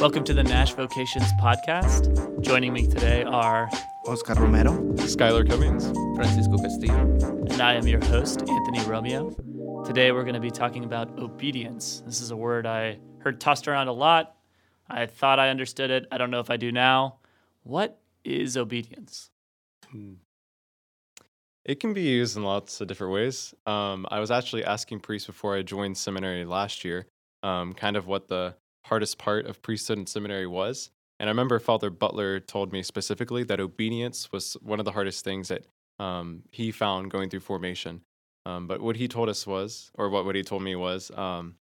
Welcome to the Nash Vocations Podcast. Joining me today are Oscar Romero, Skylar Cummings, Francisco Castillo. and I am your host, Anthony Romeo. Today we're going to be talking about obedience. This is a word I heard tossed around a lot. I thought I understood it. I don't know if I do now. What is obedience? It can be used in lots of different ways. Um, I was actually asking priests before I joined seminary last year, um, kind of what the hardest part of priesthood and seminary was. And I remember Father Butler told me specifically that obedience was one of the hardest things that um, he found going through formation. Um, but what he told us was, or what, what he told me was, um,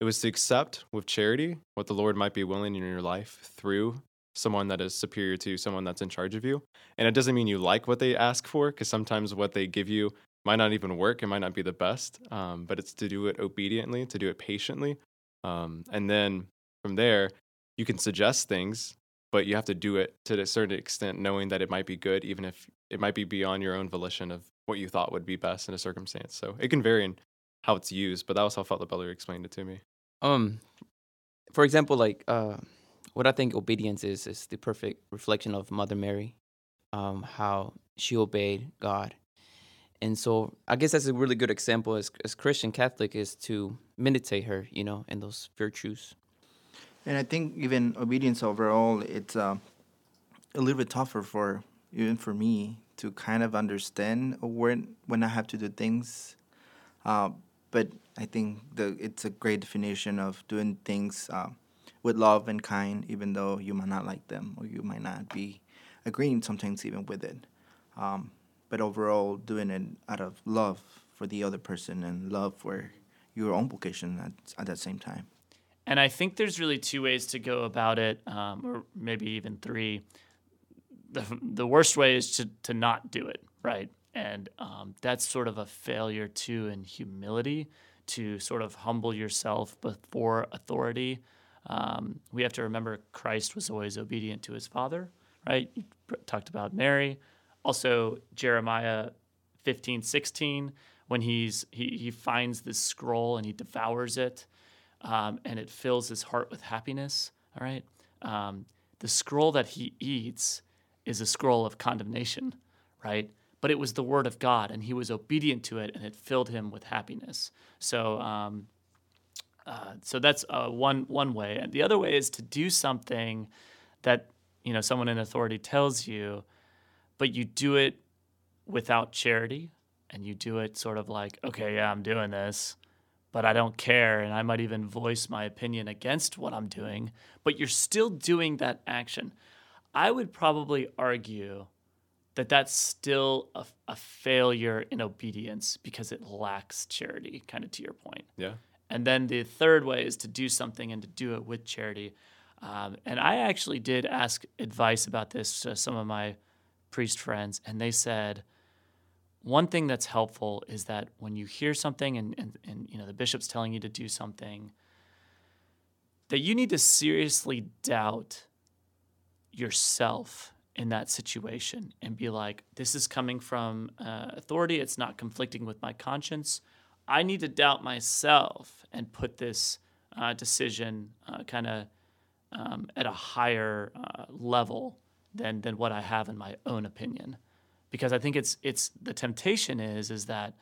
it was to accept with charity what the Lord might be willing in your life through someone that is superior to someone that's in charge of you. And it doesn't mean you like what they ask for, because sometimes what they give you might not even work. It might not be the best, um, but it's to do it obediently, to do it patiently. Um, and then from there, you can suggest things, but you have to do it to a certain extent, knowing that it might be good, even if it might be beyond your own volition of what you thought would be best in a circumstance. So it can vary in how it's used, but that was how Father Butler explained it to me. Um, for example, like uh, what I think obedience is is the perfect reflection of Mother Mary, um, how she obeyed God, and so I guess that's a really good example as as Christian Catholic is to meditate her, you know, in those virtues. And I think even obedience overall, it's uh, a little bit tougher for even for me to kind of understand when when I have to do things. Uh, but I think the it's a great definition of doing things uh, with love and kind, even though you might not like them or you might not be agreeing sometimes even with it. Um, but overall, doing it out of love for the other person and love for your own vocation at, at that same time. And I think there's really two ways to go about it, um, or maybe even three. The, the worst way is to, to not do it, right? And um, that's sort of a failure too in humility to sort of humble yourself before authority. Um, we have to remember Christ was always obedient to his Father, right? You talked about Mary. Also, Jeremiah 15, 16, when he's, he, he finds this scroll and he devours it um, and it fills his heart with happiness. All right. Um, the scroll that he eats is a scroll of condemnation, right? But it was the word of God, and he was obedient to it, and it filled him with happiness. So, um, uh, so that's uh, one one way, and the other way is to do something that you know someone in authority tells you, but you do it without charity, and you do it sort of like, okay, yeah, I'm doing this, but I don't care. And I might even voice my opinion against what I'm doing, but you're still doing that action. I would probably argue that that's still a, a failure in obedience because it lacks charity, kind of to your point. Yeah. And then the third way is to do something and to do it with charity. Um, and I actually did ask advice about this to some of my priest friends, and they said, one thing that's helpful is that when you hear something and, and, and you know the bishop's telling you to do something that you need to seriously doubt yourself in that situation and be like this is coming from uh, authority. It's not conflicting with my conscience. I need to doubt myself and put this uh, decision uh, kind of um, at a higher uh, level than, than what i have in my own opinion because I think it's it's the temptation is is that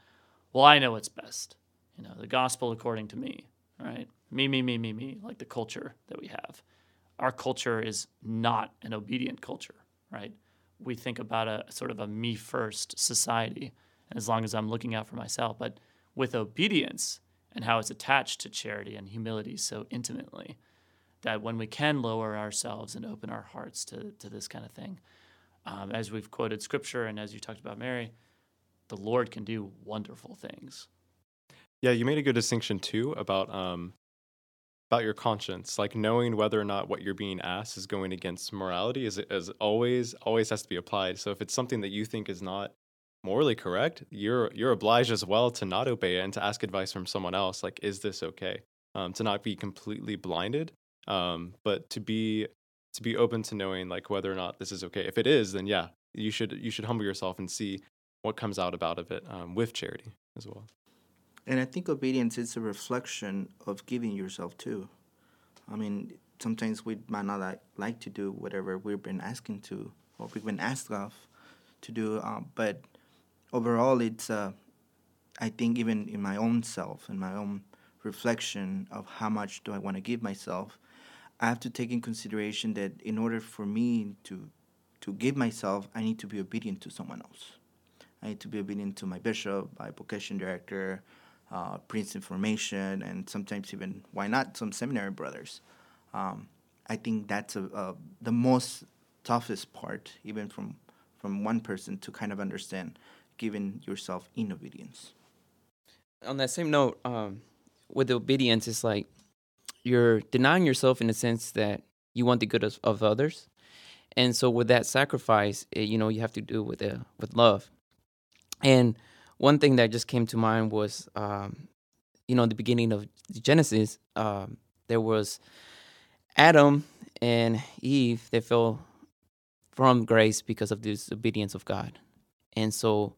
well I know what's best you know the gospel according to me right? Me me me me me like the culture that we have. Our culture is not an obedient culture right? We think about a sort of a me first society and as long as I'm looking out for myself but with obedience and how it's attached to charity and humility so intimately that when we can lower ourselves and open our hearts to, to this kind of thing um, as we've quoted scripture and as you talked about Mary, the Lord can do wonderful things. Yeah, you made a good distinction too about um about your conscience, like knowing whether or not what you're being asked is going against morality is is always always has to be applied. So if it's something that you think is not morally correct, you're you're obliged as well to not obey it and to ask advice from someone else. Like, is this okay? Um, to not be completely blinded, um, but to be to be open to knowing like whether or not this is okay. If it is, then yeah, you should you should humble yourself and see what comes out about of it um, with charity as well. And I think obedience is a reflection of giving yourself too. I mean, sometimes we might not like, like to do whatever we've been asking to or we've been asked of to do. Um, but overall, it's uh, I think even in my own self and my own reflection of how much do I want to give myself, I have to take in consideration that in order for me to to give myself, I need to be obedient to someone else. I need to be obedient to my bishop, my vocation director, uh, Prince Information, and sometimes even why not some seminary brothers. Um, I think that's a, a, the most toughest part, even from from one person to kind of understand, giving yourself in obedience. On that same note, um, with obedience, it's like you're denying yourself in the sense that you want the good of, of others, and so with that sacrifice, it, you know, you have to do with uh, with love. And one thing that just came to mind was, um, you know, the beginning of Genesis, um, there was Adam and Eve. They fell from grace because of the disobedience of God, and so,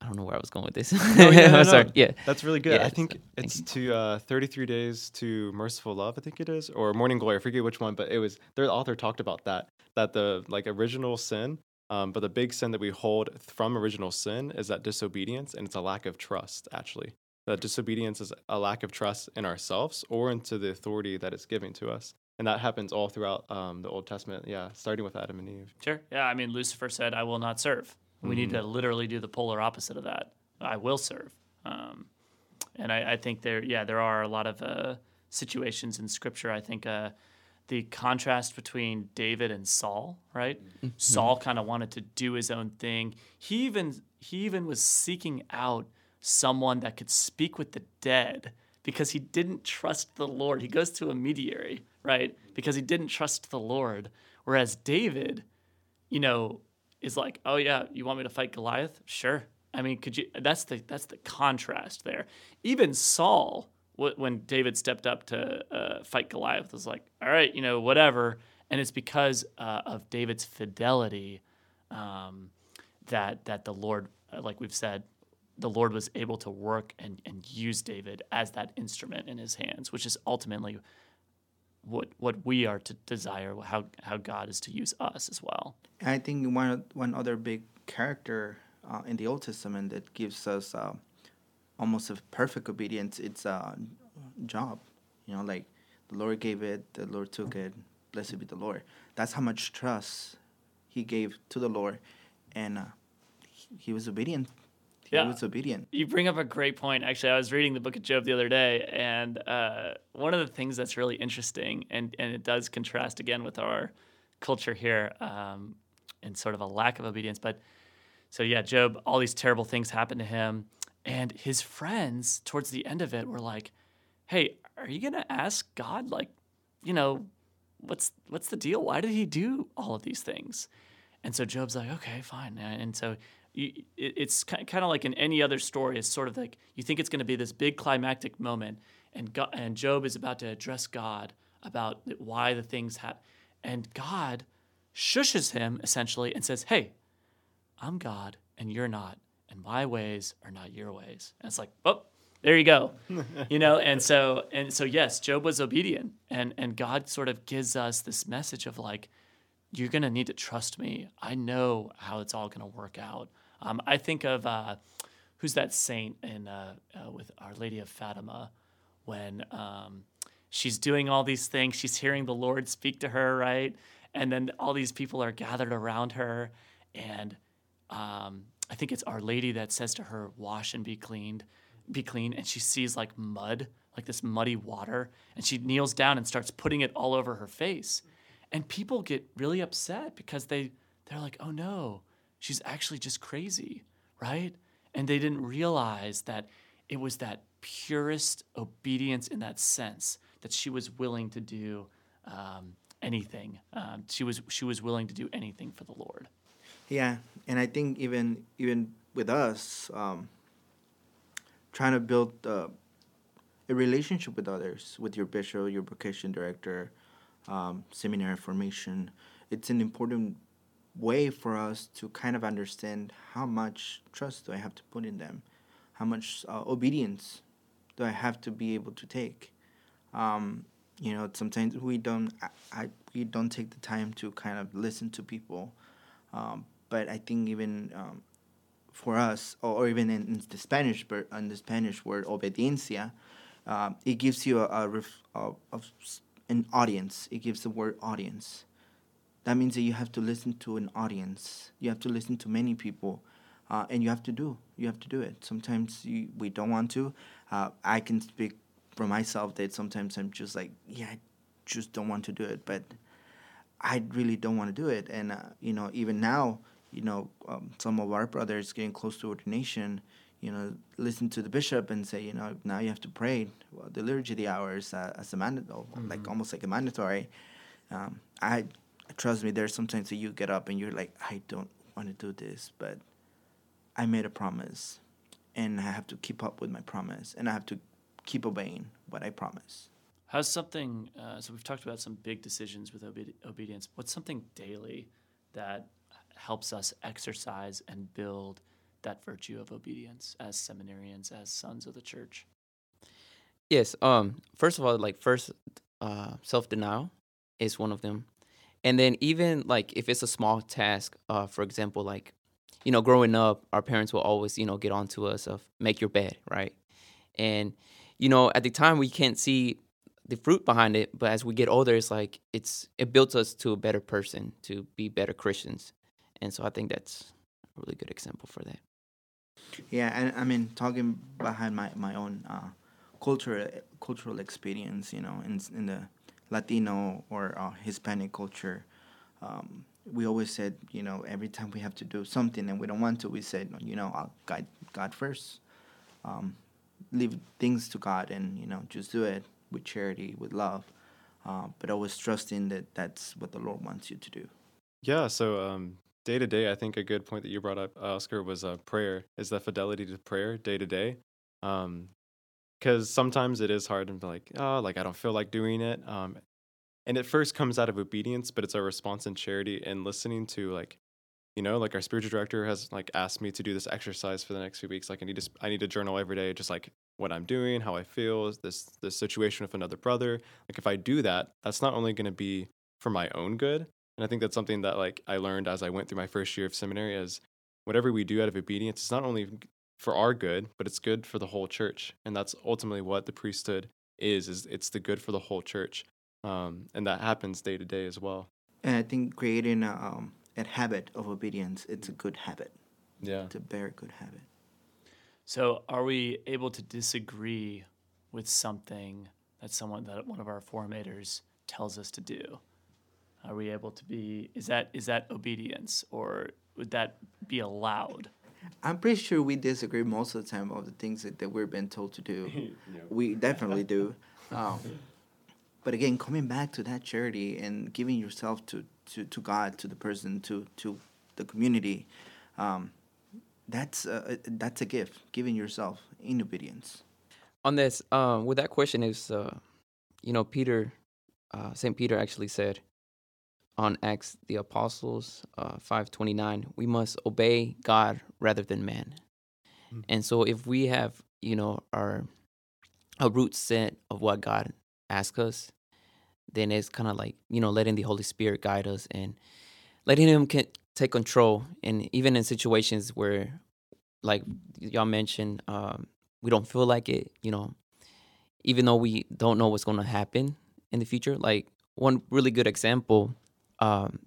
I don't know where I was going with this. No, yeah, no, Sorry. no. Yeah, That's really good. Yeah, I think so- thank it's to uh, 33 days to merciful love. I think it is, or morning glory. I forget which one, but it was. Their author talked about that. That the like original sin, um, but the big sin that we hold from original sin is that disobedience, and it's a lack of trust. Actually, that disobedience is a lack of trust in ourselves or into the authority that it's giving to us, and that happens all throughout um, the Old Testament. Yeah, starting with Adam and Eve. Sure. Yeah. I mean, Lucifer said, I will not serve. We need to literally do the polar opposite of that. I will serve. Um, and I, I think there, yeah, there are a lot of uh, situations in scripture. I think uh, the contrast between David and Saul, right? Saul kind of wanted to do his own thing. He even he even was seeking out someone that could speak with the dead because he didn't trust the Lord. He goes to a mediary, right? Because he didn't trust the Lord. Whereas David, you know, is like, oh yeah, you want me to fight Goliath? Sure. I mean, could you? That's the that's the contrast there. Even Saul, when David stepped up to uh, fight Goliath, was like, all right, you know, whatever. And it's because uh, of David's fidelity um, that that the Lord, uh, like we've said, the Lord was able to work and and use David as that instrument in His hands, which is ultimately what what we are to desire, how how God is to use us as well. I think one one other big character uh, in the Old Testament that gives us uh, almost a perfect obedience. It's uh, Job. You know, like the Lord gave it, the Lord took it. Blessed be the Lord. That's how much trust he gave to the Lord, and uh, he was obedient. He Yeah. was obedient. You bring up a great point. Actually, I was reading the book of Job the other day, and uh, one of the things that's really interesting, and, and it does contrast again with our culture here um, and sort of a lack of obedience. But so, yeah, Job, all these terrible things happened to him. And his friends, towards the end of it, were like, hey, are you going to ask God, like, you know, what's what's the deal? Why did he do all of these things? And so Job's like, okay, fine. And so you, it, it's kind of like in any other story. It's sort of like you think it's going to be this big climactic moment, and God, and Job is about to address God about why the things happen, and God shushes him essentially and says, "Hey, I'm God and you're not, and my ways are not your ways." And it's like, oh, there you go, you know. And so and so, yes, Job was obedient, and and God sort of gives us this message of like, you're gonna need to trust me. I know how it's all gonna work out. Um, I think of uh, who's that saint in uh, uh, with Our Lady of Fatima when um, she's doing all these things. She's hearing the Lord speak to her, right? And then all these people are gathered around her, and um, I think it's Our Lady that says to her, "Wash and be cleaned, be clean." And she sees like mud, like this muddy water, and she kneels down and starts putting it all over her face. And people get really upset because they they're like, "Oh no, she's actually just crazy," right? And they didn't realize that it was that purest obedience in that sense that she was willing to do um, anything. Um, she was she was willing to do anything for the Lord. Yeah, and I think even even with us, um, trying to build uh, a relationship with others, with your bishop, your vocation director, um, seminary formation, it's an important way for us to kind of understand how much trust do I have to put in them, how much uh, obedience do I have to be able to take. Um, you know, sometimes we don't. I, we don't take the time to kind of listen to people. Um, but I think even um, for us, or, or even in, in, the Spanish, but in the Spanish word obediencia, uh, it gives you a, a, ref, a, a, an audience. It gives the word audience. That means that you have to listen to an audience. You have to listen to many people, uh, and you have to do. You have to do it. Sometimes you, we don't want to. Uh, I can speak for myself that sometimes I'm just like, yeah, I just don't want to do it, but I really don't want to do it. And uh, you know, even now, you know, um, some of our brothers getting close to ordination, you know, listen to the bishop and say, you know, now you have to pray well, the liturgy of the hours uh, as a mandatory, mm-hmm. like almost like a mandatory. Um, I trust me. There's sometimes that you get up and you're like, I don't want to do this, but I made a promise, and I have to keep up with my promise, and I have to keep obeying what I promise. How's something? Uh, so we've talked about some big decisions with obe- obedience. What's something daily that helps us exercise and build that virtue of obedience as seminarians, as sons of the church? Yes. Um. First of all, like first, uh, self denial is one of them, and then even like if it's a small task, uh, for example, like you know, growing up, our parents will always you know get on to us of make your bed, right? And you know, at the time we can't see the fruit behind it, but as we get older, it's like it's it builds us to a better person, to be better Christians, and so I think that's a really good example for that. Yeah, and I mean, talking behind my my own uh, cultural cultural experience, you know, in in the Latino or uh, Hispanic culture, um, we always said, you know, every time we have to do something and we don't want to, we said, you know, I'll guide God first, um, leave things to God, and you know, just do it with charity, with love, uh, but always trusting that that's what the Lord wants you to do. Yeah. So um, day to day, I think a good point that you brought up, Oscar, was uh, prayer. Is the fidelity to prayer day to day? Because sometimes it is hard and be like, oh, like I don't feel like doing it. Um, and it first comes out of obedience, but it's our response in charity and listening to like, you know, like our spiritual director has like asked me to do this exercise for the next few weeks. Like I need to, I need to journal every day, just like what I'm doing, how I feel, this this situation with another brother. Like if I do that, that's not only going to be for my own good, and I think that's something that like I learned as I went through my first year of seminary is whatever we do out of obedience, it's not only for our good, but it's good for the whole church. And that's ultimately what the priesthood is, is it's the good for the whole church. Um, and that happens day to day as well. And I think creating a, um, a habit of obedience, it's a good habit. Yeah. It's a very good habit. So are we able to disagree with something that someone that one of our formators tells us to do? Are we able to be? Is that is that obedience, or would that be allowed? I'm pretty sure we disagree most of the time of the things that, that we're being told to do. yep. We definitely do. Um, but again, coming back to that charity and giving yourself to, to, to God, to the person, to to the community, um, that's a, that's a gift. Giving yourself in obedience. On this, um, with that question is, uh, you know, Peter, uh, Saint Peter actually said, on Acts the Apostles uh, 529, we must obey God rather than man. Mm-hmm. And so if we have, you know, our a root set of what God asks us, then it's kind of like, you know, letting the Holy Spirit guide us and letting him can take control. And even in situations where, like y'all mentioned, um, we don't feel like it, you know, even though we don't know what's going to happen in the future. Like one really good example um,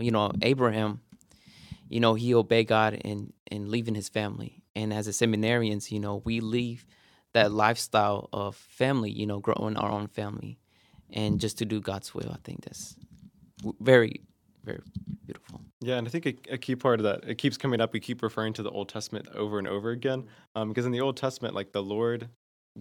you know, Abraham, you know, he obeyed God in in leaving his family. And as a seminarians, you know, we leave that lifestyle of family, you know, growing our own family, and just to do God's will. I think that's very, very beautiful. Yeah, and I think a, a, key part of that it keeps coming up. We keep referring to the Old Testament over and over again, um, because in the Old Testament, like the Lord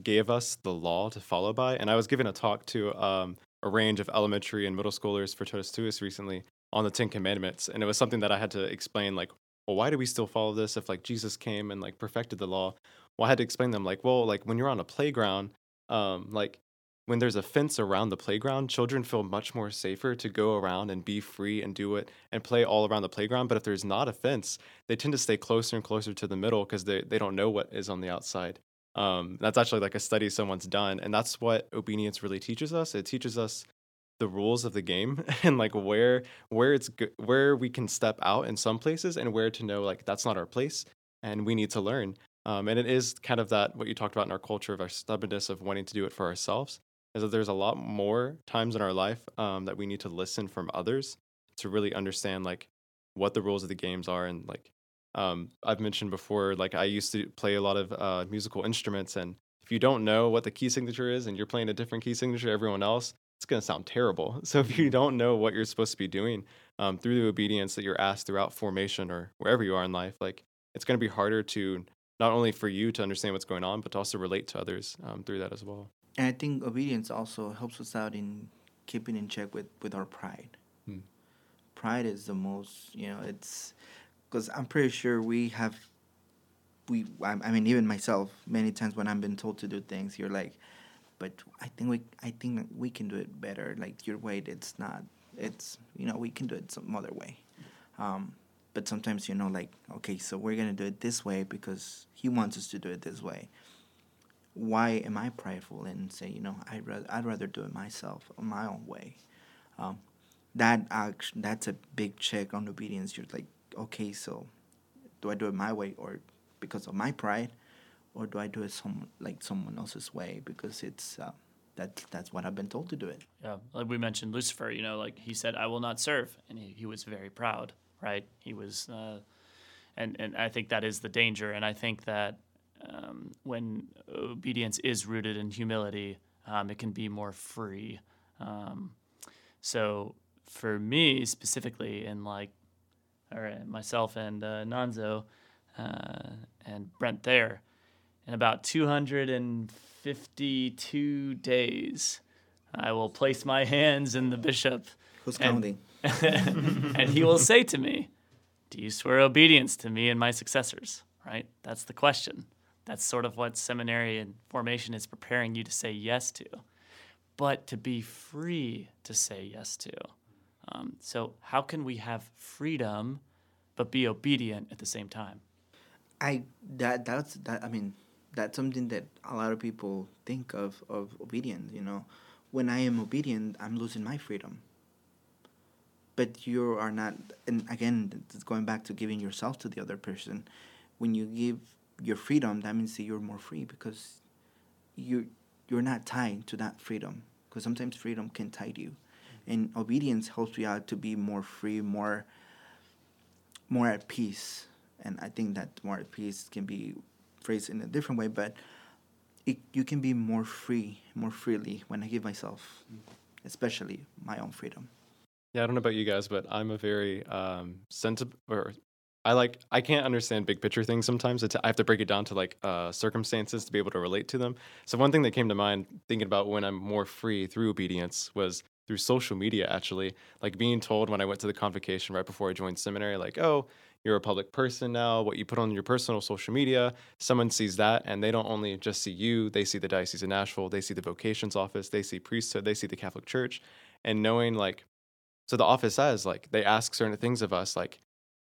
gave us the law to follow by. And I was giving a talk to um, a range of elementary and middle schoolers for Totus recently on the Ten Commandments, and it was something that I had to explain, like, well, why do we still follow this if like Jesus came and like perfected the law? Well, I had to explain them like, well, like when you're on a playground, um, like when there's a fence around the playground, children feel much more safer to go around and be free and do it and play all around the playground. But if there's not a fence, they tend to stay closer and closer to the middle because they, they don't know what is on the outside. Um, that's actually like a study someone's done, and that's what obedience really teaches us. It teaches us the rules of the game and like where where it's go- where we can step out in some places and where to know like that's not our place and we need to learn. Um, and it is kind of that what you talked about in our culture of our stubbornness of wanting to do it for ourselves. Is that there's a lot more times in our life um, that we need to listen from others to really understand like what the rules of the games are and like um, I've mentioned before, like I used to play a lot of uh, musical instruments, and if you don't know what the key signature is and you're playing a different key signature everyone else, it's going to sound terrible. So if you don't know what you're supposed to be doing um, through the obedience that you're asked throughout formation or wherever you are in life, like it's going to be harder to not only for you to understand what's going on, but to also relate to others um, through that as well. And I think obedience also helps us out in keeping in check with, with our pride. Hmm. Pride is the most, you know, it's because I'm pretty sure we have, we, I, I mean, even myself, many times when I've been told to do things, you're like, but I think we, I think we can do it better. Like your way, it's not, it's, you know, we can do it some other way. Um, but sometimes, you know, like, okay, so we're to do it this way because he wants us to do it this way why am I prideful and say, you know, I'd rather, I'd rather do it myself, my own way. Um, that act, that's a big check on obedience. You're like, okay, so do I do it my way or because of my pride, or do I do it some like someone else's way because it's uh, that that's what I've been told to do it. Yeah, like we mentioned Lucifer, you know, like he said, "I will not serve," and he, he was very proud, right? He was, uh, and and I think that is the danger, and I think that um, when obedience is rooted in humility, um, it can be more free. Um, so for me specifically, in like, or myself and uh, Nanzo uh, and Brent there, in about 252 days, I will place my hands in the bishop. Who's And- counting? and he will say to me, Do you swear obedience to me and my successors? Right? That's the question. That's sort of what seminary and formation is preparing you to say yes to, but to be free to say yes to. Um, so, how can we have freedom but be obedient at the same time? I that that's that I mean that's something that a lot of people think of of obedience. You know, when I am obedient, I'm losing my freedom. But you are not, and again, it's going back to giving yourself to the other person. When you give your freedom, that means that you're more free because you you're not tied to that freedom. Because sometimes freedom can tie you, and obedience helps you out to be more free, more more at peace. And I think that more at peace can be phrased in a different way, but it, you can be more free, more freely when I give myself, especially my own freedom. Yeah, I don't know about you guys, but I'm a very um, sensitive or I like I can't understand big picture things sometimes. It's, I have to break it down to like uh, circumstances to be able to relate to them. So one thing that came to mind thinking about when I'm more free through obedience was through social media. Actually, like being told when I went to the convocation right before I joined seminary, like, oh, you're a public person now. What you put on your personal social media, someone sees that, and they don't only just see you. They see the Diocese of Nashville. They see the vocations office. They see priesthood. They see the Catholic Church, and knowing like so the office says like they ask certain things of us like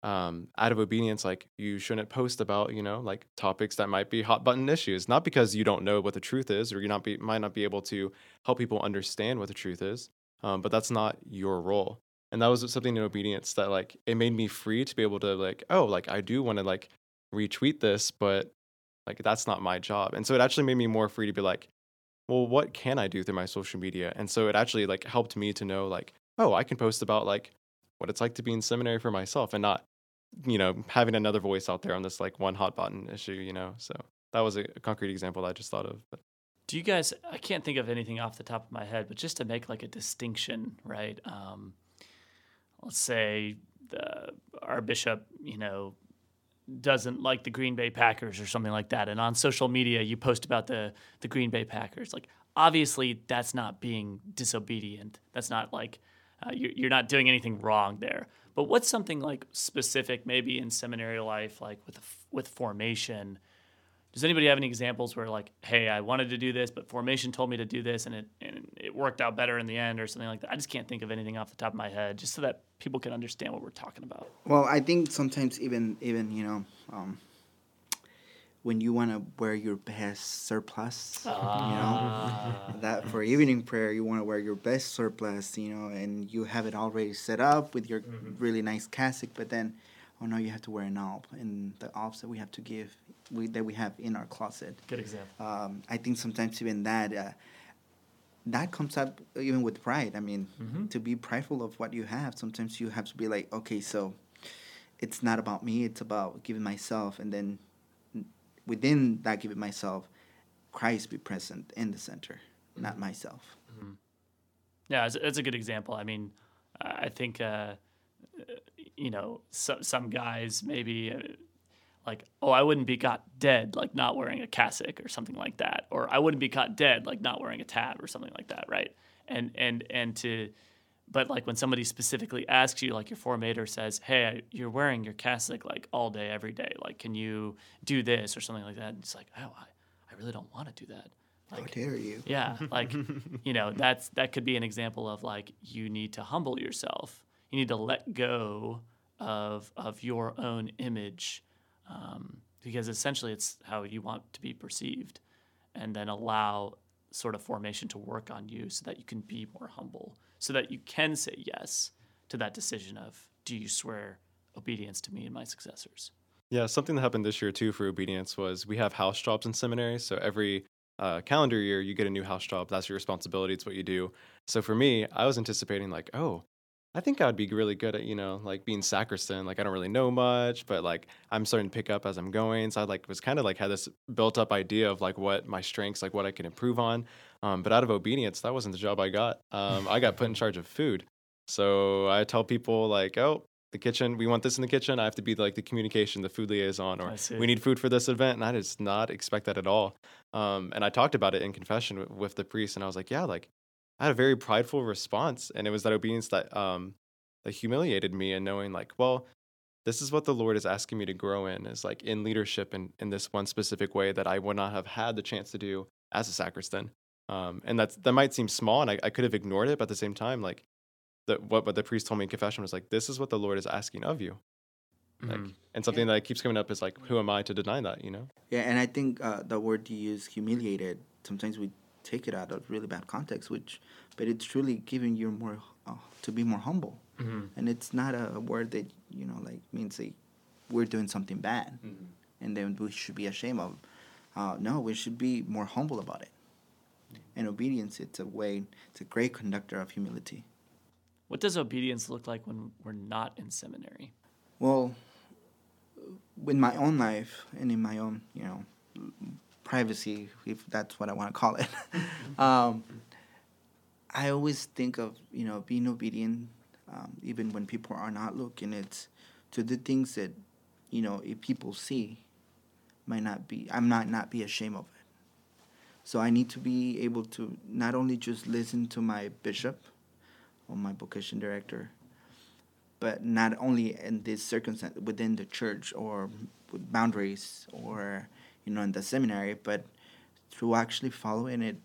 um, out of obedience like you shouldn't post about you know like topics that might be hot button issues not because you don't know what the truth is or you not be might not be able to help people understand what the truth is um, but that's not your role. And that was something in obedience that like it made me free to be able to like oh like i do want to like retweet this but like that's not my job. And so it actually made me more free to be like well what can i do through my social media? And so it actually like helped me to know like oh i can post about like what it's like to be in seminary for myself and not you know having another voice out there on this like one hot button issue you know? So that was a, concrete example that i just thought of but Do you guys? I can't think of anything off the top of my head, but just to make like a distinction, right? Um, let's say the our bishop, you know, doesn't like the Green Bay Packers or something like that, and on social media you post about the the Green Bay Packers. Like, obviously, that's not being disobedient. That's not like uh, you're, you're not doing anything wrong there. But what's something like specific, maybe in seminary life, like with with formation? Does anybody have any examples where like, hey, I wanted to do this, but formation told me to do this, and it and it worked out better in the end, or something like that? I just can't think of anything off the top of my head, just so that people can understand what we're talking about. Well, I think sometimes even even you know, um, when you want to wear your best surplice, you know, Ah. that for evening prayer you want to wear your best surplice, you know, and you have it already set up with your really nice cassock, but then, oh no, you have to wear an alb, and the albs that we have to give, we that we have in our closet. Good example. Um, I think sometimes even that. Uh, that comes up even with pride. I mean, Mhm. to be prideful of what you have, sometimes you have to be like, okay, so it's not about me, it's about giving myself. And then within that giving myself, Christ be present in the center, not myself. Yeah, that's, it's a good example. I mean, I think, uh, you know, some some guys maybe uh, like, oh, I wouldn't be caught dead like not wearing a cassock or something like that, or I wouldn't be caught dead like not wearing a tab or something like that, right? And and and to, but like when somebody specifically asks you, like your formator says, hey, you're wearing your cassock like all day, every day, like can you do this or something like that? And it's like, oh, I, I really don't want to do that. How dare you? Yeah, like you know, that's that could be an example of like you need to humble yourself. You need to let go of of your own image, um, because essentially it's how you want to be perceived, and then allow sort of formation to work on you so that you can be more humble, so that you can say yes to that decision of do you swear obedience to me and my successors. Yeah, something that happened this year too for obedience was we have house jobs in seminary. So every uh, calendar year, you get a new house job. That's your responsibility. It's what you do. So for me, I was anticipating like, oh, I think I'd be really good at you know like being sacristan. Like I don't really know much, but like I'm starting to pick up as I'm going. So I like was kind of like had this built up idea of like what my strengths, like what I can improve on. Um, but out of obedience, that wasn't the job I got. Um, I got put in charge of food. So I tell people like, oh, the kitchen, we want this in the kitchen. I have to be like the communication, the food liaison, or we need food for this event. And I did not expect that at all. Um, and I talked about it in confession with, with the priest, and I was like, yeah, like I had a very prideful response, and it was that obedience that um, that humiliated me, and knowing like, well, this is what the Lord is asking me to grow in, is like in leadership in in this one specific way that I would not have had the chance to do as a sacristan. Um, and that's that might seem small, and I, I could have ignored it, but at the same time, like the, what what the priest told me in confession was like, this is what the Lord is asking of you. Like, Mhm. and something that keeps coming up is like, who am I to deny that? You know? Yeah, and I think uh, the word you use, humiliated, sometimes we take it out of really bad context, which, but it's truly giving you more, uh, to be more humble. Mhm. And it's not a word that, you know, like means like we're doing something bad and then we should be ashamed of. Uh, no, we should be more humble about it. And obedience, it's a way, it's a great conductor of humility. What does obedience look like when we're not in seminary? Well, in my own life and in my own, you know, privacy, if that's what I want to call it, um, I always think of, you know, being obedient, um, even when people are not looking. It's to the things that, you know, if people see, might not be, I might not be ashamed of it. So I need to be able to not only just listen to my bishop or my vocation director, but not only in this circumstance within the church or boundaries or you know in the seminary, but through actually following it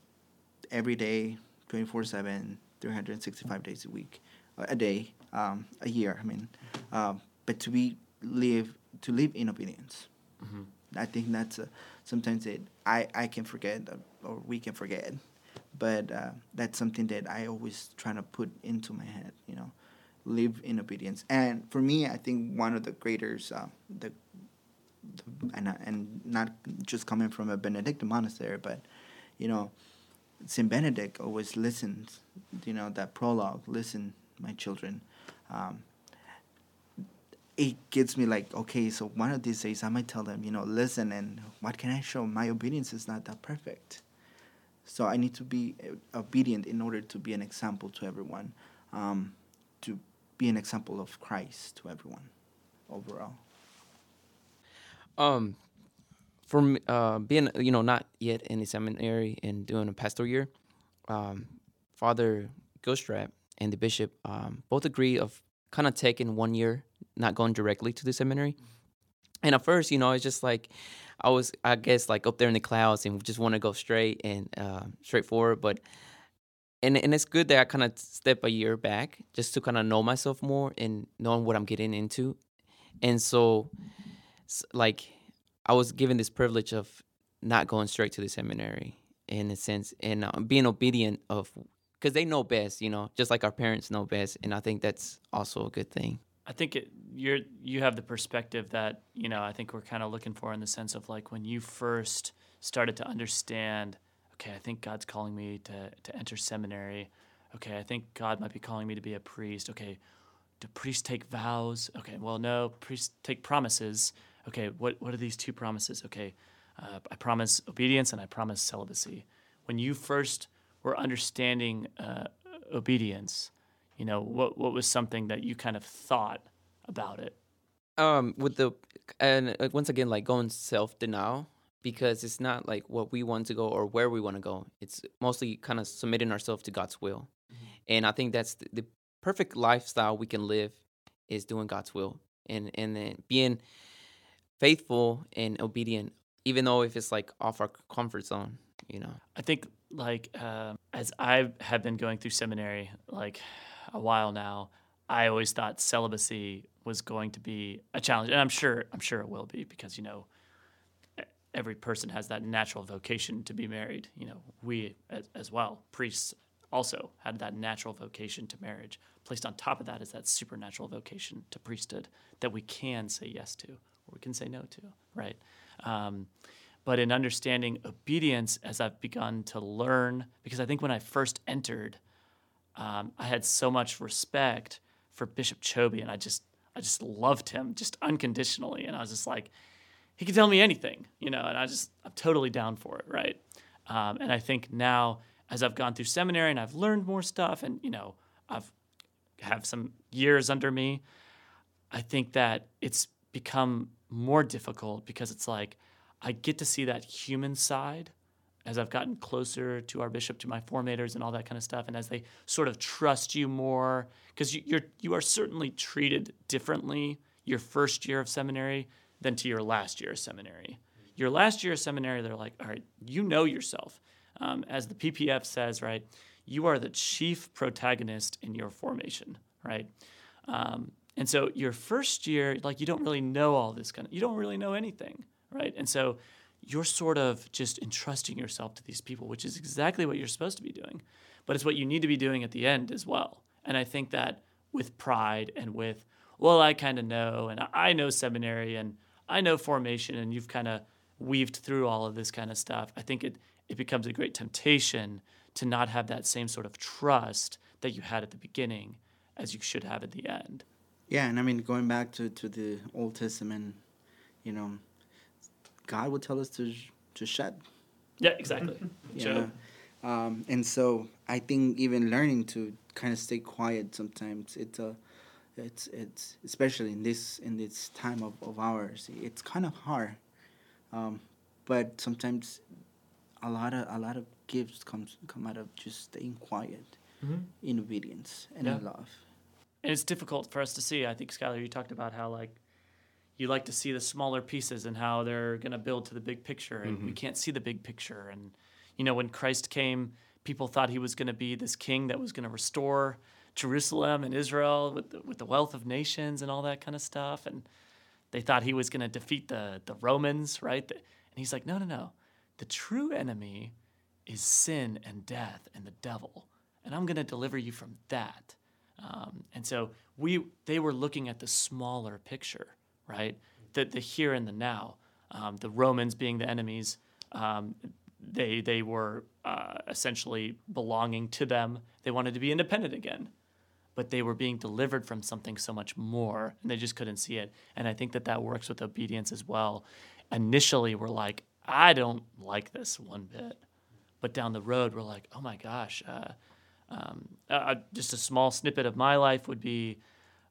every day, 24/7, 365 days a week, uh, a day, um, a year. I mean, um, but to be live to live in obedience. I think that's uh, sometimes it I I can forget uh, or we can forget, but uh, that's something that I always try to put into my head. You know, live in obedience. And for me, I think one of the greatest, uh, the and uh, and not just coming from a Benedictine monastery, but you know, Saint Benedict always listens. You know that prologue. Listen, my children. Um, it gets me like, okay, so one of these days I might tell them, you know, listen, and what can I show? My obedience is not that perfect. So I need to be uh, obedient in order to be an example to everyone, um, to be an example of Christ to everyone overall. Um, for uh, being you know not yet in the seminary and doing a pastoral year, um, Father Gilstrap and the bishop um, both agree of kind of taking one year, not going directly to the seminary. And at first, you know, it's just like I was, I guess, like up there in the clouds and just want to go straight and uh, straightforward. But and and it's good that I kind of step a year back just to kind of know myself more and knowing what I'm getting into. And so, like I was given this privilege of not going straight to the seminary in a sense and uh, being obedient of because they know best, you know, just like our parents know best, and I think that's also a good thing. I think it, you're you have the perspective that you know I think we're kind of looking for in the sense of like when you first started to understand, okay, I think God's calling me to to enter seminary. Okay, I think God might be calling me to be a priest. Okay, do priests take vows? Okay, well no, priests take promises. Okay, what what are these two promises? Okay, uh, I promise obedience and I promise celibacy. When you first were understanding uh, obedience, you know what what was something that you kind of thought about it um with the and uh, once again like going self denial because it's not like what we want to go or where we want to go it's mostly kind of submitting ourselves to god's will mm-hmm. and i think that's the, the, perfect lifestyle we can live is doing god's will and and then being faithful and obedient even though if it's like off our comfort zone you know i think like uh, as i have been going through seminary like a while now, I always thought celibacy was going to be a challenge, and I'm sure I'm sure it will be because you know every person has that natural vocation to be married. You know, we as, as well, priests also had that natural vocation to marriage. Placed on top of that is that supernatural vocation to priesthood that we can say yes to we can say no to, right? Um, but in understanding obedience, as I've begun to learn, because I think when I first entered, um, I had so much respect for Bishop Choby, and I just I just loved him just unconditionally, and I was just like, he could tell me anything, you know, and I just I'm totally down for it, right? Um, and I think now as I've gone through seminary and I've learned more stuff, and you know I've have some years under me, I think that it's become more difficult because it's like I get to see that human side as I've gotten closer to our bishop, to my formators, and all that kind of stuff, and as they sort of trust you more, because you, you're you are certainly treated differently your first year of seminary than to your last year of seminary. Your last year of seminary, they're like, all right, you know yourself. Um, as the PPF says, right, you are the chief protagonist in your formation, right? Um, and so your first year, like you don't really know all this kind of, you don't really know anything, right? And so you're sort of just entrusting yourself to these people, which is exactly what you're supposed to be doing. But it's what you need to be doing at the end as well. And I think that with pride and with, well, I kind of know, and I know seminary and I know formation, and you've kind of weaved through all of this kind of stuff, I think it, it becomes a great temptation to not have that same sort of trust that you had at the beginning as you should have at the end. Yeah, and I mean, going back to, to the Old Testament, you know, God would tell us to to shed. Yeah, exactly. yeah. Um, and so I think even learning to kind of stay quiet sometimes it's a it's it's especially in this in this time of, of ours it's kind of hard um, but sometimes a lot of a lot of gifts comes come out of just staying quiet mm-hmm. in obedience and yeah. in love and it's difficult for us to see. I think skylar you talked about how like you like to see the smaller pieces and how they're going to build to the big picture and mm-hmm. we can't see the big picture. And you know when christ came people thought he was going to be this king that was going to restore jerusalem and israel with the, with the wealth of nations and all that kind of stuff. And they thought he was going to defeat the, the romans right? And he's like no no no. The true enemy is sin and death and the devil. And i'm going to deliver you from that um, and so we they were looking at the smaller picture right? The, the here and the now. Um, the Romans being the enemies, um, they, they were uh, essentially belonging to them. They wanted to be independent again, but they were being delivered from something so much more, and they just couldn't see it. And I think that that works with obedience as well. Initially, we're like, I don't like this one bit. But down the road, we're like, oh my gosh. Uh, um, uh, just a small snippet of my life would be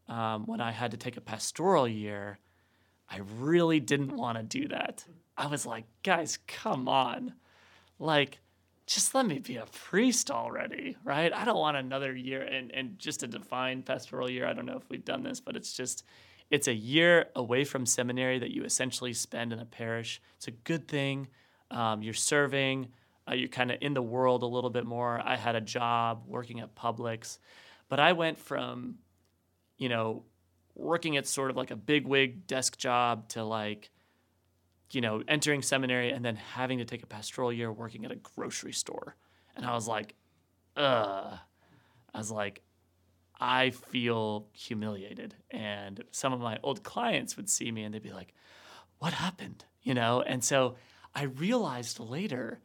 um, when I had to take a pastoral year, I really didn't want to do that. I was like, guys, come on. Like, just let me be a priest already, right? I don't want another year. And, and just to define pastoral year, I don't know if we've done this, but it's just, it's a year away from seminary that you essentially spend in a parish. It's a good thing. Um, you're serving, uh, you're kind of in the world a little bit more. I had a job working at Publix, but I went from you know, working at sort of like a big wig desk job to like you know, entering seminary and then having to take a pastoral year working at a grocery store. And I was like, uh, I was like, I feel humiliated. And some of my old clients would see me and they'd be like, what happened? You know? And so I realized later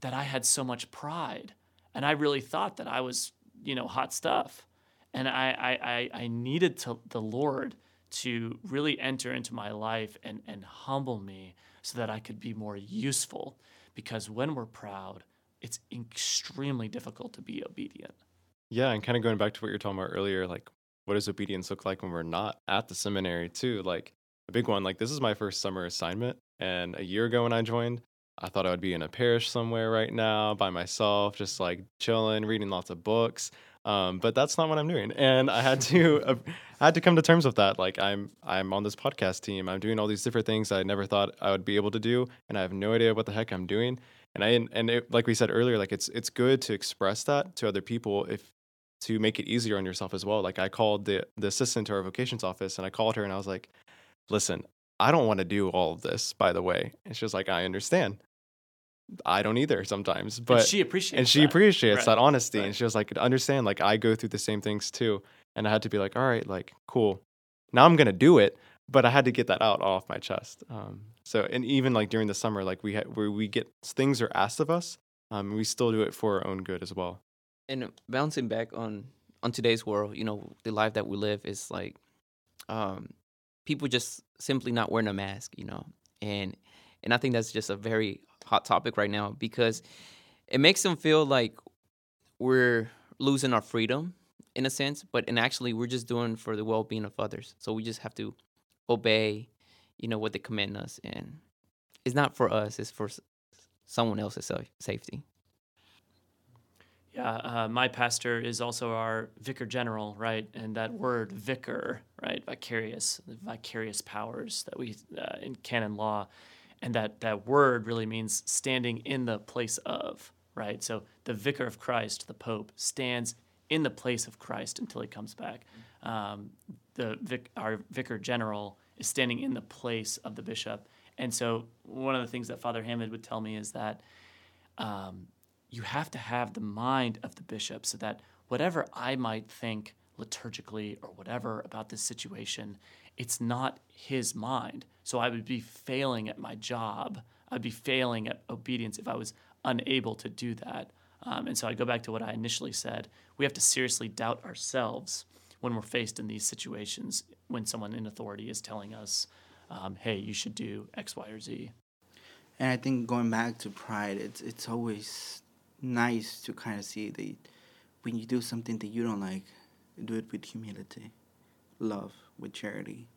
that I had so much pride and I really thought that I was, you know, hot stuff. And I, I, I, needed to, the Lord to really enter into my life and, and humble me so that I could be more useful. Because when we're proud, it's extremely difficult to be obedient. Yeah, and kind of going back to what you were talking about earlier, like what does obedience look like when we're not at the seminary too? Like a big one, like this is my first summer assignment. And a year ago when I joined, I thought I would be in a parish somewhere right now by myself, just like chilling, reading lots of books. Um, but that's not what I'm doing, and I had to uh, I had to come to terms with that. Like I'm I'm on this podcast team. I'm doing all these different things I never thought I would be able to do, and I have no idea what the heck I'm doing. And I and it, like we said earlier, like it's it's good to express that to other people if to make it easier on yourself as well. Like I called the the assistant to our vocations office, and I called her and I was like, "Listen, I don't want to do all of this. By the way," and she was like, "I understand." I don't either sometimes, but and she appreciates and she that. appreciates Right. that honesty, Right. and she was like, "Understand? Like I go through the same things too." And I had to be like, "All right, like cool. Now I'm gonna do it." But I had to get that out off my chest. Um, so, and even like during the summer, like we had where we get things are asked of us, um, we still do it for our own good as well. and bouncing back on on today's world you know the life that we live is like um people just simply not wearing a mask you know and and i think that's just a very hot topic right now because it makes them feel like we're losing our freedom in a sense but and actually we're just doing for the well-being of others so we just have to obey you know what they command us and it's not for us it's for someone else's safety Yeah, uh, my pastor is also our vicar general, right? And that word vicar, right? Vicarious, vicarious powers that we uh, in canon law, and that that word really means standing in the place of, right? So the vicar of Christ, the Pope, stands in the place of Christ until he comes back. Um, the vic, our vicar general is standing in the place of the bishop, and so one of the things that Father Hammond would tell me is that um, you have to have the mind of the bishop so that whatever I might think liturgically or whatever about this situation, it's not his mind. So I would be failing at my job. I'd be failing at obedience if I was unable to do that. Um, and so I go back to what I initially said. We have to seriously doubt ourselves when we're faced in these situations when someone in authority is telling us, um, hey, you should do X, Y, or Z. And I think going back to pride, it's it's always nice to kind of see that when you do something that you don't like, do it with humility, love, with charity,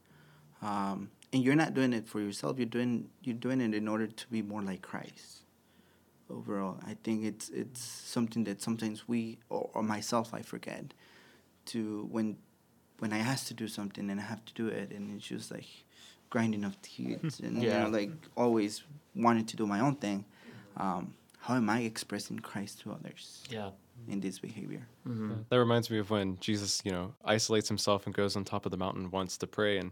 um, and you're not doing it for yourself. You're doing you're doing it in order to be more like Christ. Overall, I think it's it's something that sometimes we or, or myself I forget to when when I ask to do something and I have to do it, and it's just like grinding of teeth and you Yeah. know like always wanting to do my own thing. Um, how am I expressing Christ to others Yeah. in this behavior? hmm That reminds me of when Jesus, you know, isolates himself and goes on top of the mountain once to pray, and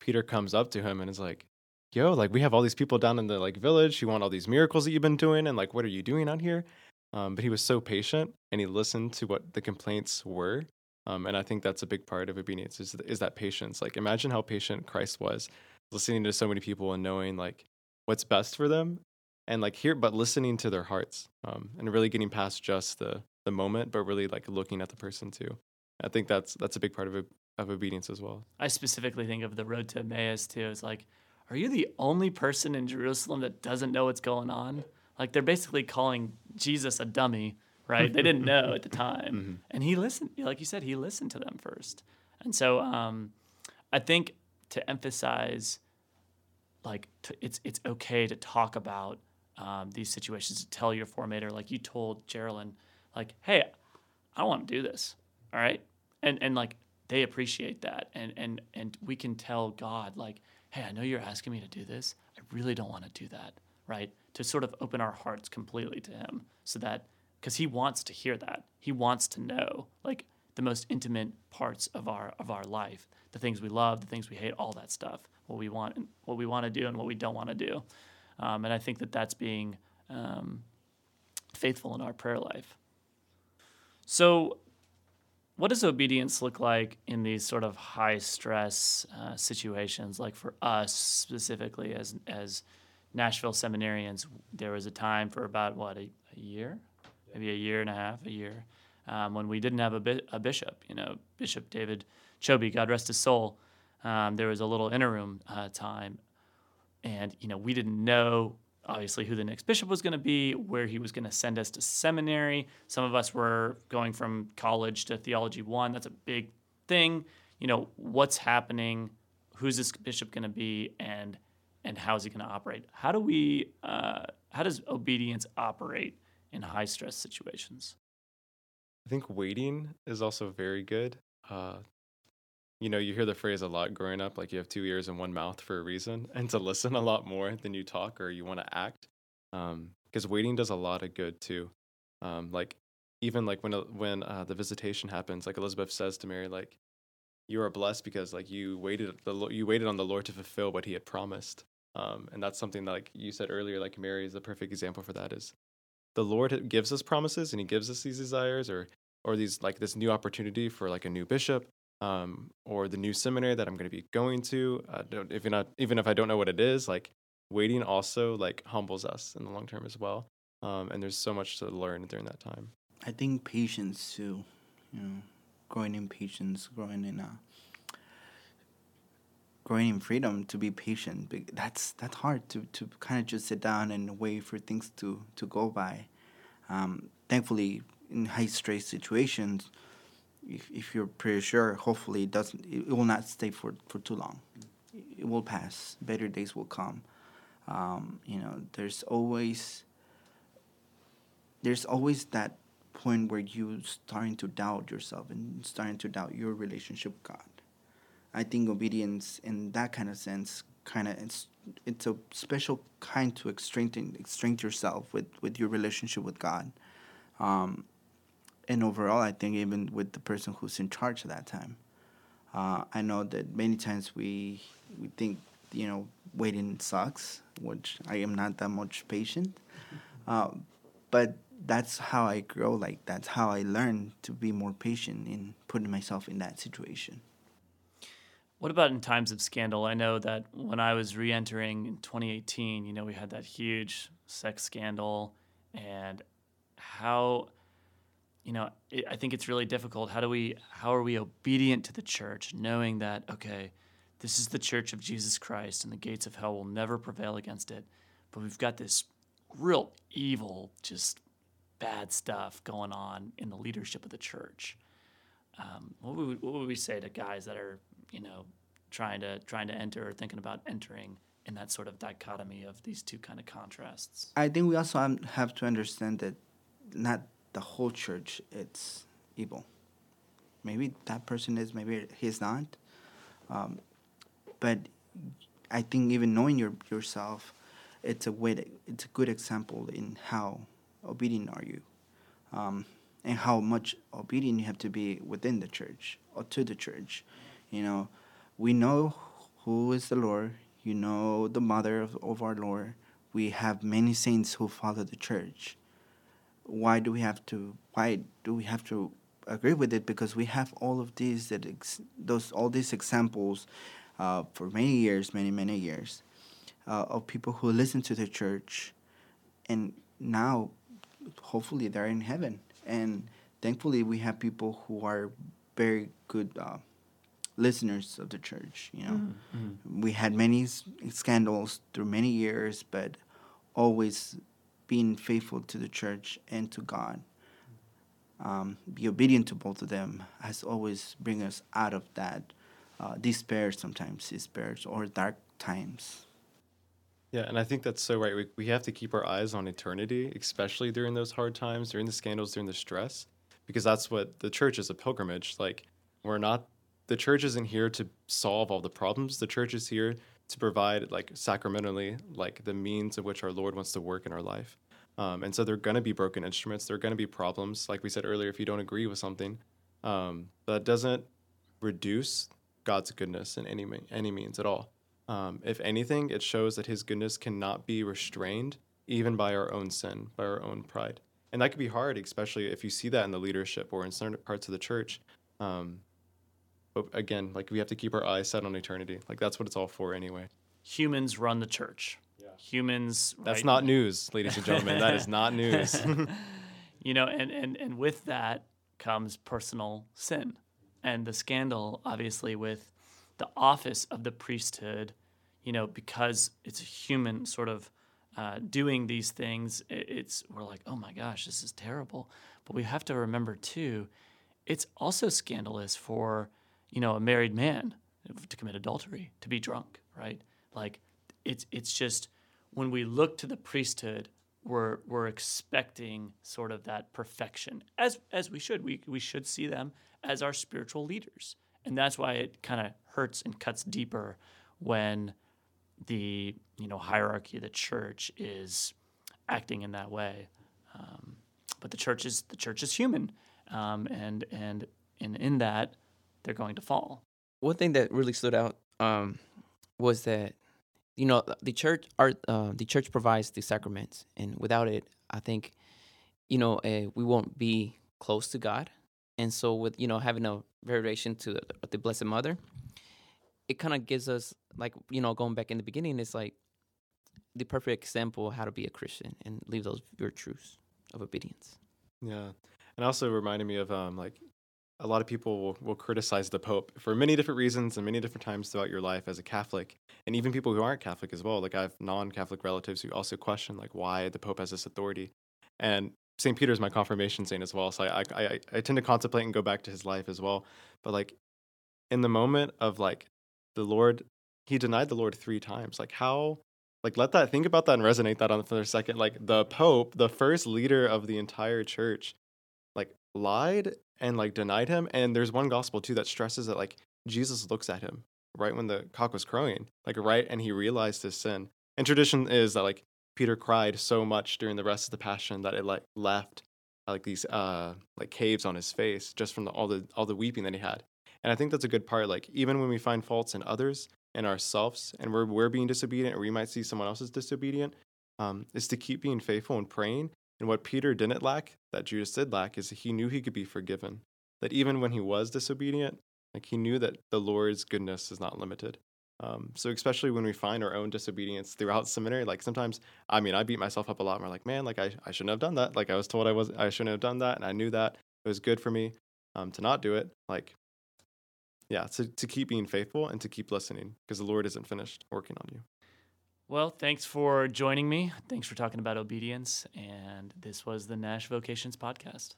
Peter comes up to him and is like, "Yo, like we have all these people down in the like village. You want all these miracles that you've been doing, and like, what are you doing out here?" Um, but he was so patient and he listened to what the complaints were, um, and I think that's a big part of obedience is is that patience. Like, imagine how patient Christ was, listening to so many people and knowing like what's best for them, and like here, but listening to their hearts, um, and really getting past just the the moment, but really like looking at the person too. I think that's that's a big part of of obedience as well. I specifically think of the road to Emmaus too. It's like, are you the only person in Jerusalem that doesn't know what's going on? Like they're basically calling Jesus a dummy, right? They didn't know at the time, and he listened. Like you said, he listened to them first. And so, um, I think to emphasize, like to, it's it's okay to talk about um, these situations. To tell your formator, like you told Geraldine, like, hey, I don't want to do this. All right. And and like they appreciate that. And and and we can tell God, like, hey, I know you're asking me to do this. I really don't want to do that. Right. To sort of open our hearts completely to him so that because he wants to hear that. He wants to know like the most intimate parts of our of our life, the things we love, the things we hate, all that stuff. what we want, what we want to do, and what we don't want to do. Um, and I think that that's being um, faithful in our prayer life. So, what does obedience look like in these sort of high stress uh, situations? Like for us specifically, as as Nashville seminarians, there was a time for about what a, a year, maybe a year and a half, a year, um, when we didn't have a, bi- a bishop. You know, Bishop David Choby God rest his soul. Um, there was a little interim uh, time, and you know we didn't know obviously who the next bishop was going to be, where he was going to send us to seminary. Some of us were going from college to theology one. That's a big thing. You know, what's happening? Who's this bishop going to be? And and how is he going to operate? How do we? Uh, how does obedience operate in high stress situations? I think waiting is also very good. Uh, you know, you hear the phrase a lot growing up, like you have two ears and one mouth for a reason, and to listen a lot more than you talk or you want to act. Because um, waiting does a lot of good too. Um, like even like when when uh, the visitation happens, like Elizabeth says to Mary, like you are blessed because like you waited the you waited on the Lord to fulfill what He had promised. Um, and that's something that, like you said earlier, like Mary is the perfect example for that. Is the Lord gives us promises and He gives us these desires or or these like this new opportunity for like a new bishop um, or the new seminary that I'm going to be going to. Uh, if you're not, even if I don't know what it is, like waiting also like humbles us in the long term as well. Um, and there's so much to learn during that time. I think patience too, you know, growing in patience, growing in uh, growing in freedom to be patient. That's that's hard to, to kind of just sit down and wait for things to to go by. Um, thankfully, in high stress situations, if, if you're pretty sure, hopefully it doesn't, it, will not stay for, for too long. It will pass. Better days will come. Um, you know, there's always, there's always that point where you starting to doubt yourself and starting to doubt your relationship with God. I think obedience in that kind of sense kind of it's it's a special kind to strengthen strengthen yourself with with your relationship with God. Um, and overall, I think even with the person who's in charge at that time, uh, I know that many times we we think you know waiting sucks, which I am not that much patient, uh, but that's how I grow. Like that's how I learn to be more patient in putting myself in that situation. What about in times of scandal? I know that when I was re-entering in 2018, you know, we had that huge sex scandal, and how you know, it, I think it's really difficult. How do we, how are we obedient to the church, knowing that okay, this is the church of Jesus Christ, and the gates of hell will never prevail against it, but we've got this real evil, just bad stuff going on in the leadership of the church. Um, what, would what would we say to guys that are, you know, trying to trying to enter or thinking about entering in that sort of dichotomy of these two kind of contrasts? I think we also have to understand that not the whole church it's evil. Maybe that person is, maybe he's not. Um, but I think even knowing your, yourself, it's a way. To, it's a good example in how obedient are you, um, and how much obedient you have to be within the church or to the church. You know, we know who is the Lord. You know the mother of, of our Lord. We have many saints who follow the church why do we have to why do we have to agree with it? Because we have all of these that ex- those all these examples uh, for many years many many years uh, of people who listen to the church. And now hopefully they're in heaven. And thankfully we have people who are very good uh, listeners of the church you know? Mm-hmm. we had many s- scandals through many years but always being faithful to the church and to God, um, be obedient to both of them, has always bring us out of that uh, despair sometimes, despair or dark times. Yeah, and I think that's so right. We, we have to keep our eyes on eternity, especially during those hard times, during the scandals, during the stress, because that's what the church is a pilgrimage. Like, we're not, the church isn't here to solve all the problems. The church is here to provide like sacramentally like the means of which our lord wants to work in our life um, and so they're going to be broken instruments there are going to be problems like we said earlier if you don't agree with something um, that doesn't reduce god's goodness in any any means at all Um, if anything, it shows that his goodness cannot be restrained even by our own sin, by our own pride. And that could be hard, especially if you see that in the leadership or in certain parts of the church. Um, but again, like we have to keep our eyes set on eternity. Like that's what it's all for anyway. Humans run the church. Humans. That's right- not news, ladies and gentlemen. that is not news. you know and, and and with that comes personal sin and the scandal obviously with the office of the priesthood you know because it's a human sort of uh, doing these things it's we're like oh my gosh this is terrible but we have to remember too it's also scandalous for you know a married man to commit adultery to be drunk right like it's it's just when we look to the priesthood we're we're expecting sort of that perfection as as we should. We we should see them as our spiritual leaders. And that's why it kind of hurts and cuts deeper when the you know hierarchy of the church is acting in that way. Um, but the church is the church is human um, and and in in that they're going to fall. One thing that really stood out um, was that you know the church our uh, the church provides the sacraments and without it i think you know uh, we won't be close to god. And so with you know having a veneration to the, the blessed mother it kind of gives us like you know going back in the beginning it's like the perfect example of how to be a christian and live those virtues of obedience. Yeah, and also reminded me of um like a lot of people will, will criticize the Pope for many different reasons and many different times throughout your life as a Catholic, and even people who aren't Catholic as well. Like I have non-Catholic relatives who also question like why the Pope has this authority, and St. Peter is my confirmation saint as well, so I, I I tend to contemplate and go back to his life as well. But like in the moment of like the Lord, he denied the Lord three times. Like how like let that think about that and resonate that on for a second like the pope the first leader of the entire church like lied and like denied him and there's one gospel too that stresses that like jesus looks at him right when the cock was crowing like right and he realized his sin. And tradition is that like peter cried so much during the rest of the passion that it like left like these uh like caves on his face just from the, all the all the weeping that he had. And i think that's a good part like even when we find faults in others and ourselves and we're, we're being disobedient or we might see someone else is disobedient um, is to keep being faithful and praying and what peter didn't lack that judas did lack is he knew he could be forgiven. That even when he was disobedient like he knew that the lord's goodness is not limited. Um, so especially when we find our own disobedience throughout seminary like sometimes i mean i beat myself up a lot and we're like man like I, I shouldn't have done that. Like i was told i was i shouldn't have done that and i knew that. It was good for me um, to not do it. Like yeah to, to keep being faithful and to keep listening because the lord isn't finished working on you well thanks for joining me. Thanks for talking about obedience and this was the nash vocations podcast